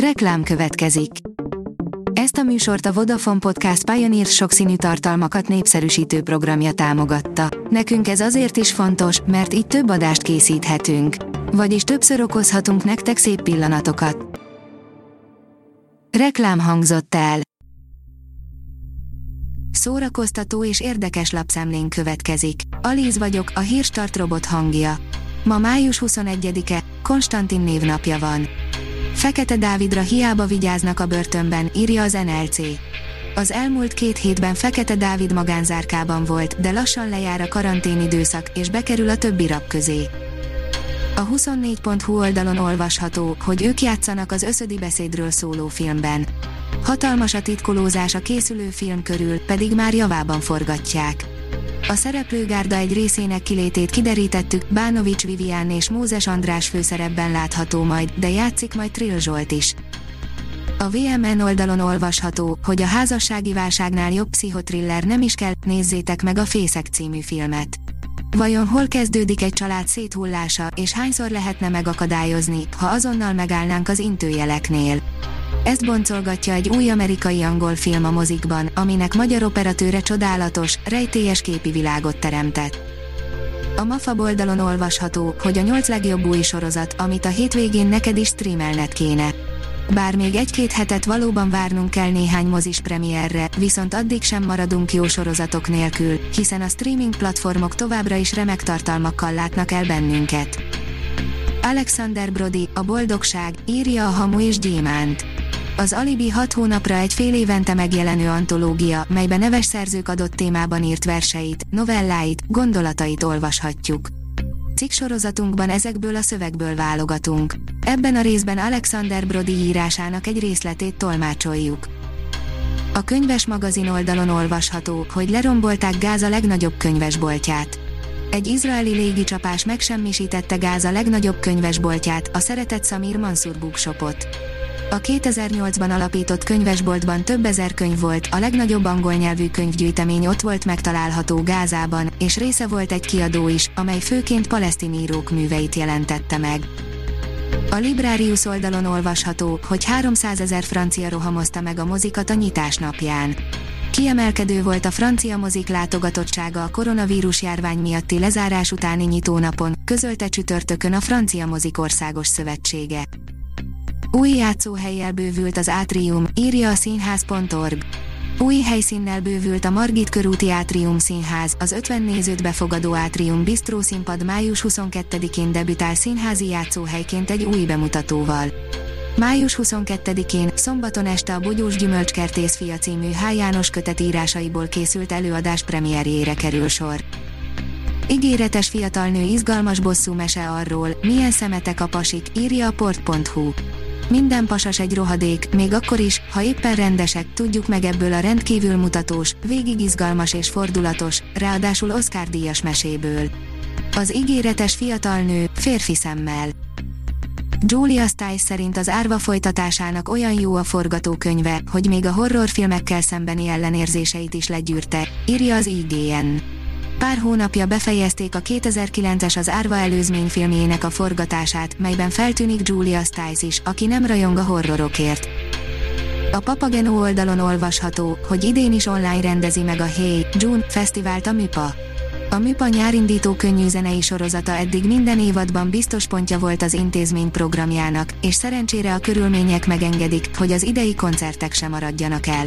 Reklám következik. Ezt a műsort a Vodafone Podcast Pioneer sokszínű tartalmakat népszerűsítő programja támogatta. Nekünk ez azért is fontos, mert így több adást készíthetünk. Vagyis többször okozhatunk nektek szép pillanatokat. Reklám hangzott el. Szórakoztató és érdekes lapszemlén következik. Alíz vagyok, a hírstart robot hangja. Ma május 21-e, Konstantin névnapja van. Fekete Dávidra hiába vigyáznak a börtönben, írja az NLC. Az elmúlt két hétben Fekete Dávid magánzárkában volt, de lassan lejár a karanténidőszak, és bekerül a többi rab közé. A 24.hu oldalon olvasható, hogy ők játszanak az összödi beszédről szóló filmben. Hatalmas a titkolózás a készülő film körül, pedig már javában forgatják. A szereplőgárda egy részének kilétét kiderítettük, Bánovics Vivian és Mózes András főszerepben látható majd, de játszik majd Trill Zsolt is. A VMN oldalon olvasható, hogy a házassági válságnál jobb pszichotriller nem is kell, nézzétek meg a Fészek című filmet. Vajon hol kezdődik egy család széthullása, és hányszor lehetne megakadályozni, ha azonnal megállnánk az intőjeleknél? Ezt boncolgatja egy új amerikai-angol film a mozikban, aminek magyar operatőre csodálatos, rejtélyes képi világot teremtett. A MAFA oldalon olvasható, hogy a nyolc legjobb új sorozat, amit a hétvégén neked is streamelned kéne. Bár még egy-két hetet valóban várnunk kell néhány mozis premierre, viszont addig sem maradunk jó sorozatok nélkül, hiszen a streaming platformok továbbra is remek tartalmakkal látnak el bennünket. Alexander Brody, a boldogság, írja a Hamu és Gyémánt. Az Alibi 6 hónapra egy fél évente megjelenő antológia, melyben neves szerzők adott témában írt verseit, novelláit, gondolatait olvashatjuk. Cikksorozatunkban ezekből a szövegből válogatunk. Ebben a részben Alexander Brody írásának egy részletét tolmácsoljuk. A könyves magazin oldalon olvasható, hogy lerombolták Gáza legnagyobb könyvesboltját. Egy izraeli légicsapás megsemmisítette Gáza legnagyobb könyvesboltját, a Szeretett Samir Mansur Bookshopot. A 2008-ban alapított könyvesboltban több ezer könyv volt, a legnagyobb angol nyelvű könyvgyűjtemény ott volt megtalálható Gázában, és része volt egy kiadó is, amely főként palesztin írók műveit jelentette meg. A Librarius oldalon olvasható, hogy 300 ezer francia rohamozta meg a mozikat a nyitás napján. Kiemelkedő volt a francia mozik látogatottsága a koronavírus járvány miatti lezárás utáni nyitónapon, közölte csütörtökön a Francia Mozik Országos Szövetsége. Új játszóhelyjel bővült az átrium, írja a színház.org. Új helyszínnel bővült a Margit körúti Átrium Színház, az 50 nézőt befogadó Átrium Bistró színpad május 22-én debütál színházi játszóhelyként egy új bemutatóval. Május 22-én, szombaton este a Bogyós Gyümölcskertész fia című H. János kötet írásaiból készült előadás premierjére kerül sor. Ígéretes fiatal nő izgalmas bosszú mese arról, milyen szemetek a pasik, írja a port.hu. Minden pasas egy rohadék, még akkor is, ha éppen rendesek, tudjuk meg ebből a rendkívül mutatós, végig izgalmas és fordulatos, ráadásul Oscar díjas meséből. Az ígéretes fiatal nő, férfi szemmel. Julia Stiles szerint az árva folytatásának olyan jó a forgatókönyve, hogy még a horrorfilmekkel szembeni ellenérzéseit is legyűrte, írja az IGN. Pár hónapja befejezték a 2009-es az Árva előzményfilmjének a forgatását, melyben feltűnik Julia Stiles is, aki nem rajong a horrorokért. A Papageno oldalon olvasható, hogy idén is online rendezi meg a Hey, June fesztivált a MIPA. A MIPA nyárindító könnyű zenei sorozata eddig minden évadban biztos pontja volt az intézmény programjának, és szerencsére a körülmények megengedik, hogy az idei koncertek sem maradjanak el.